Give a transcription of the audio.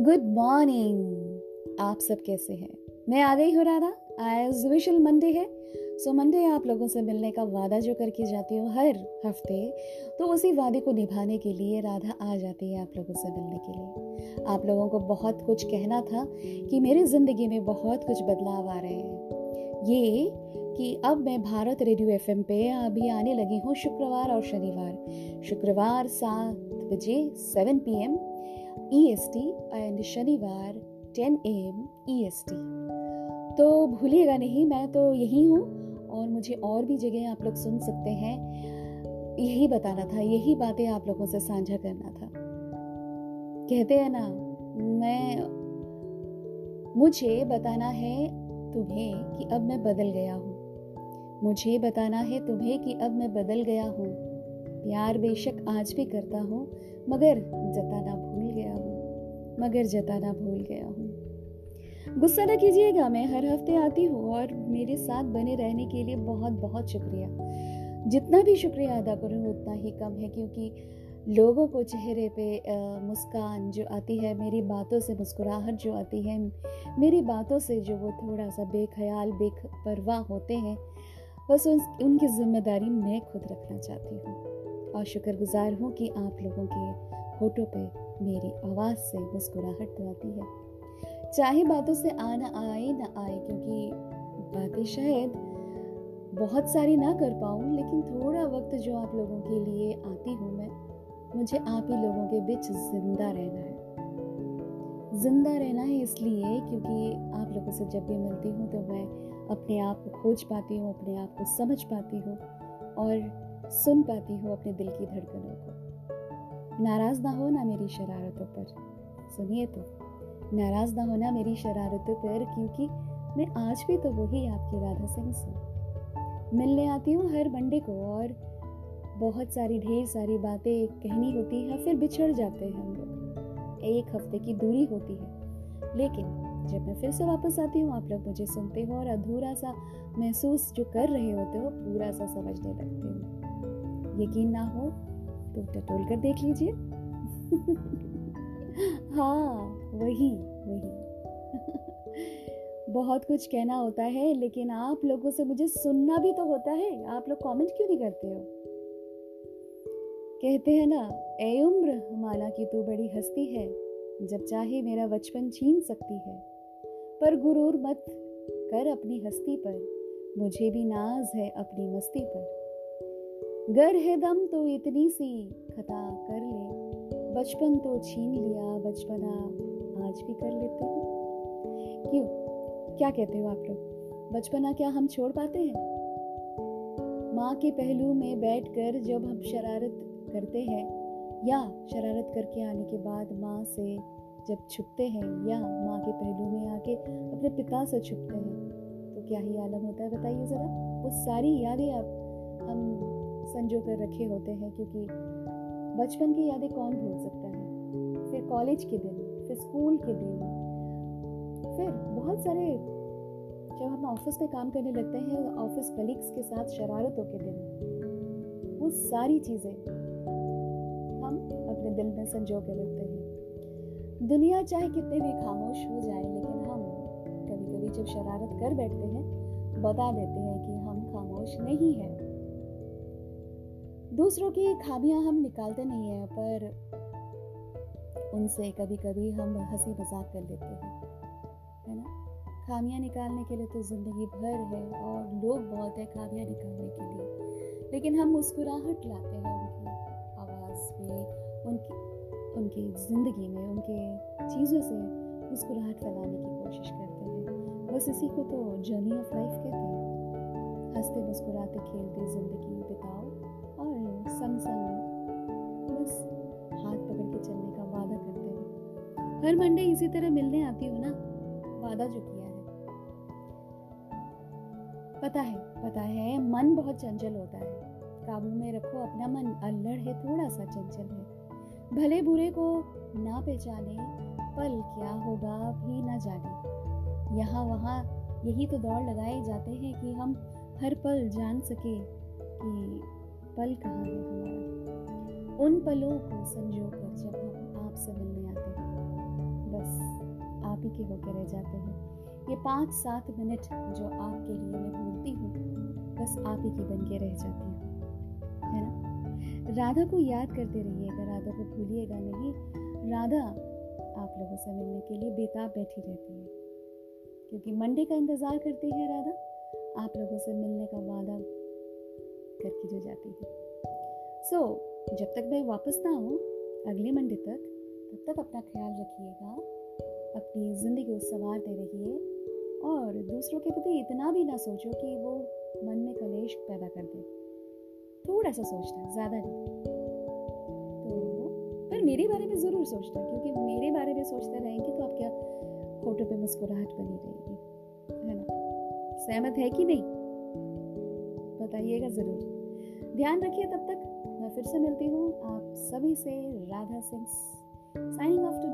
Good morning आप सब कैसे हैं? मैं आ गई हूँ राधा। आज विशल मंडे है। सो मंडे आप लोगों से मिलने का वादा जो करके जाती हूँ हर हफ़्ते तो उसी वादे को निभाने के लिए राधा आ जाती है आप लोगों से मिलने के लिए। आप लोगों को बहुत कुछ कहना था कि मेरी ज़िंदगी में बहुत कुछ बदलाव आ रहे हैं। ये कि अब मैं भारत रेडियो एफ़ एम पे अभी आने लगी हूँ शुक्रवार और शनिवार। शुक्रवार सात बजे seven P M E S T and शनिवार 10 A M E S T तो भूलिएगा नहीं, मैं तो यही हूँ और मुझे और भी जगह आप लोग सुन सकते हैं। यही बताना था, यही बातें आप लोगों से साझा करना था। कहते हैं ना, मैं, मुझे बताना है तुम्हें कि अब मैं बदल गया हूँ। मुझे बताना है तुम्हें कि अब मैं बदल गया हूँ। प्यार बेशक आज भी करता हूँ मगर जताना भूल गया हूँ मगर जताना भूल गया हूँ। गुस्सा न कीजिएगा मैं हर हफ़्ते आती हूँ और मेरे साथ बने रहने के लिए बहुत बहुत शुक्रिया। जितना भी शुक्रिया अदा करूँ उतना ही कम है क्योंकि लोगों को चेहरे पे मुस्कान जो आती है मेरी बातों से मुस्कुराहट जो आती है मेरी बातों से जो वो थोड़ा सा बेख्याल बेपरवाह होते हैं बस उन, उनकी ज़िम्मेदारी मैं खुद रखना चाहती हूँ। और शुक्रगुजार हूँ कि आप लोगों के होठों पे मेरी आवाज़ से मुस्कुराहट तो आती है। चाहे बातों से आना आए, ना आए, क्योंकि बातें शायद बहुत सारी ना कर पाऊँ, लेकिन थोड़ा वक्त जो आप लोगों के लिए आती हूँ मैं, मुझे आप ही लोगों के बीच ज़िंदा रहना है। ज़िंदा रहना है इसलिए क्योंकि आप लोगों से जब भी मिलती हूँ तो मैं अपने आप को खोज पाती हूँ, अपने आप को समझ पाती हूँ और सुन पाती हूँ अपने दिल की धड़कनों को। नाराज़ ना हो ना मेरी शरारतों पर। सुनिए तो नाराज़ ना होना मेरी शरारतों पर, क्योंकि मैं आज भी तो वही आपकी राधा सिंह से मिलने आती हूँ हर मंडे को और बहुत सारी, ढेर सारी बातें कहनी होती है, फिर बिछड़ जाते हैं हम लोग। एक हफ़्ते की दूरी होती है। लेकिन जब मैं फिर से वापस आती हूँ, आप लोग मुझे सुनते हो और अधूरा सा महसूस जो कर रहे होते हो, पूरा सा समझने लगते हो। यकीन ना हो तो टटोल कर देख लीजिए। हाँ वही वही। बहुत कुछ कहना होता है, लेकिन आप लोगों से मुझे सुनना भी तो होता है। आप लोग कमेंट क्यों नहीं करते हो? कहते हैं ना ए उम्र माना कि तू बड़ी हस्ती है, जब चाहे मेरा बचपन छीन सकती है। पर गुरूर मत कर अपनी हस्ती पर, मुझे भी नाज है अपनी मस्ती पर। गर है दम तो इतनी सी खता कर ले। बचपन तो छीन लिया, बचपना आज भी कर लेते हैं। क्यों? क्या कहते हो आप लोग? बचपना क्या हम छोड़ पाते हैं? माँ के पहलू में बैठकर जब हम शरारत करते हैं, या शरारत करके आने के बाद माँ से जब छुपते हैं, या माँ के पहलू में आके अपने पिता से छुपते हैं तो क्या ही आलम होता है बताइए ज़रा? वो सारी यादें आप, हम संजो कर रखे होते हैं, क्योंकि बचपन की यादें कौन भूल सकता है? फिर कॉलेज के दिन, फिर स्कूल के दिन, फिर बहुत सारे, जब हम ऑफ़िस में काम करने लगते हैं ऑफ़िस कलीग्स के साथ शरारतों के दिन, वो सारी चीज़ें हम अपने दिल में संजो के रखते हैं। दुनिया चाहे कितने भी खामोश हो जाए, लेकिन हम कभी कभी जब शरारत कर बैठते हैं, बता देते हैं कि हम खामोश नहीं हैं। दूसरों की खामियाँ हम निकालते नहीं हैं, पर उनसे कभी कभी हम हँसी मज़ाक कर लेते हैं, है ना? खामियाँ निकालने के लिए तो ज़िंदगी भर है और लोग बहुत है खामियाँ निकालने के लिए, लेकिन हम मुस्कुराहट लाते हैं उनकी आवाज़ में उनकी उनकी ज़िंदगी में, उनके चीज़ों से मुस्कुराहट फैलाने की कोशिश करते हैं। बस इसी को तो जर्नी ऑफ़ लाइफ कहते हैं। हँसते मुस्कुराते, खेलते ज़िंदगी बिताओ। हर मंडे इसी तरह मिलने आती हूँ ना, वादा जो किया है। पता है पता है, मन बहुत चंचल होता है। काबू में रखो, अपना मन अल्लड़ है थोड़ा सा चंचल है। भले बुरे को ना पहचाने, पल क्या होगा भी ना जाने। यहाँ वहाँ यही तो दौड़ लगाए जाते हैं कि हम हर पल जान सके कि पल कहाँ है हमारा। उन पलों को संजो कर जब हम आपसे मिलने आते हैं। आप ही के होकर रह जाते हैं। ये पाँच सात मिनट जो आपके लिए मैं भूलती हूँ बस आप ही की बन के रह जाती हूँ। है ना? राधा को याद करते रहिएगा राधा को भूलिएगा नहीं राधा आप लोगों से मिलने के लिए बेताब बैठी रहती है। क्योंकि मंडे का इंतज़ार करती है राधा आप लोगों से मिलने का वादा करके जो जाती है। सो so, जब तक मैं वापस ना आऊँ अगले मंडे तक तब तक अपना ख्याल रखिएगा। अपनी ज़िंदगी को संवारते रहिए और दूसरों के प्रति इतना भी ना सोचो कि वो मन में कलेश पैदा कर दे। थोड़ा सा सोचना ज़्यादा नहीं। तो पर मेरे बारे में ज़रूर सोचना क्योंकि मेरे बारे में सोचते रहेंगे तो आपके फ़ोटो पे मुस्कुराहट बनी रहेगी, है ना? सहमत है कि नहीं? बताइएगा ज़रूर। ध्यान रखिए तब तक। मैं फिर से मिलती हूँ। आप सभी से Radha Singh signing off evening